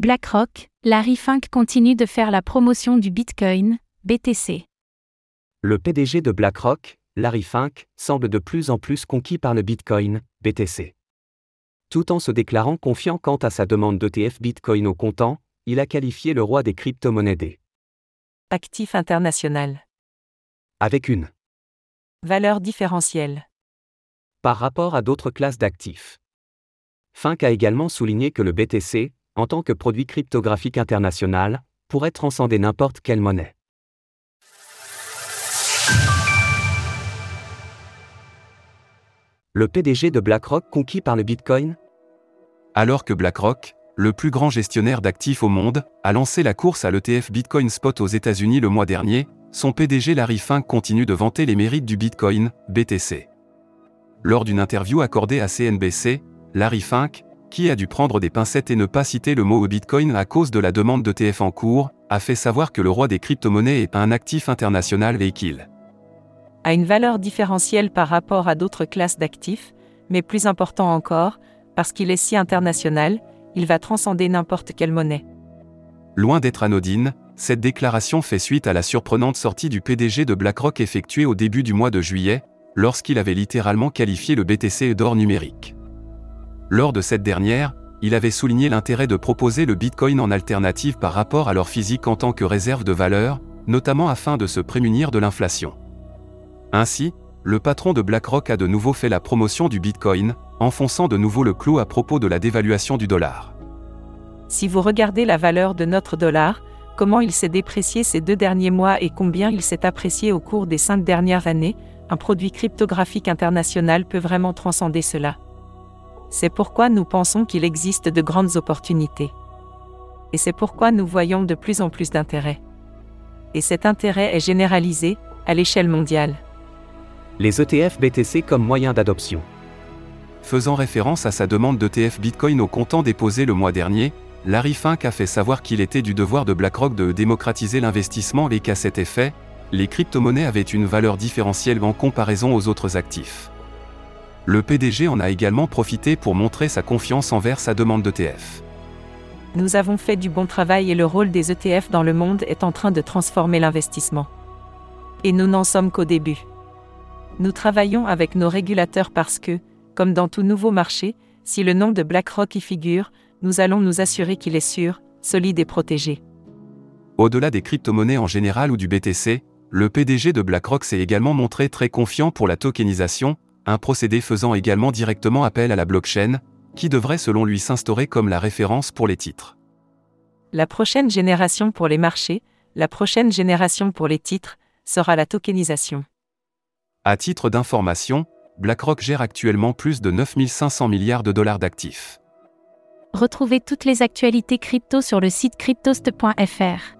BlackRock, Larry Fink continue de faire la promotion du Bitcoin, BTC. Le PDG de BlackRock, Larry Fink, semble de plus en plus conquis par le Bitcoin, BTC. Tout en se déclarant confiant quant à sa demande d'ETF Bitcoin au comptant, il a qualifié le roi des crypto-monnaies des Actif international. avec une Valeur différentielle. par rapport à d'autres classes d'actifs. Fink a également souligné que le BTC, en tant que produit cryptographique international, pourrait transcender n'importe quelle monnaie. Le PDG de BlackRock conquis par le Bitcoin Alors que BlackRock, le plus grand gestionnaire d'actifs au monde, a lancé la course à l'ETF Bitcoin Spot aux États-Unis le mois dernier, son PDG Larry Fink continue de vanter les mérites du Bitcoin, BTC. Lors d'une interview accordée à CNBC, Larry Fink, qui a dû prendre des pincettes et ne pas citer le mot Bitcoin à cause de la demande d'ETF en cours, a fait savoir que le roi des crypto-monnaies est un actif international et qu'il A une valeur différentielle par rapport à d'autres classes d'actifs, mais plus important encore, parce qu'il est si international, il va transcender n'importe quelle monnaie. Loin d'être anodine, cette déclaration fait suite à la surprenante sortie du PDG de BlackRock effectuée au début du mois de juillet, lorsqu'il avait littéralement qualifié le BTC d'or numérique. Lors de cette dernière, il avait souligné l'intérêt de proposer le Bitcoin en alternative par rapport à leur physique en tant que réserve de valeur, notamment afin de se prémunir de l'inflation. Ainsi, le patron de BlackRock a de nouveau fait la promotion du Bitcoin, enfonçant de nouveau le clou à propos de la dévaluation du dollar. Si vous regardez la valeur de notre dollar, comment il s'est déprécié ces deux derniers mois et combien il s'est apprécié au cours des cinq dernières années, un produit cryptographique international peut vraiment transcender cela. C'est pourquoi nous pensons qu'il existe de grandes opportunités. Et c'est pourquoi nous voyons de plus en plus d'intérêt. Et cet intérêt est généralisé, à l'échelle mondiale. Les ETF BTC comme moyen d'adoption. Faisant référence à sa demande d'ETF Bitcoin au comptant déposé le mois dernier, Larry Fink a fait savoir qu'il était du devoir de BlackRock de démocratiser l'investissement et qu'à cet effet, les crypto-monnaies avaient une valeur différentielle en comparaison aux autres actifs. Le PDG en a également profité pour montrer sa confiance envers sa demande d'ETF. Nous avons fait du bon travail et le rôle des ETF dans le monde est en train de transformer l'investissement. Et nous n'en sommes qu'au début. Nous travaillons avec nos régulateurs parce que, comme dans tout nouveau marché, si le nom de BlackRock y figure, nous allons nous assurer qu'il est sûr, solide et protégé. Au-delà des crypto-monnaies en général ou du BTC, le PDG de BlackRock s'est également montré très confiant pour la tokenisation, un procédé faisant également directement appel à la blockchain, qui devrait selon lui s'instaurer comme la référence pour les titres. La prochaine génération pour les marchés, la prochaine génération pour les titres, sera la tokenisation. À titre d'information, BlackRock gère actuellement plus de 9500 milliards de dollars d'actifs. Retrouvez toutes les actualités crypto sur le site cryptost.fr.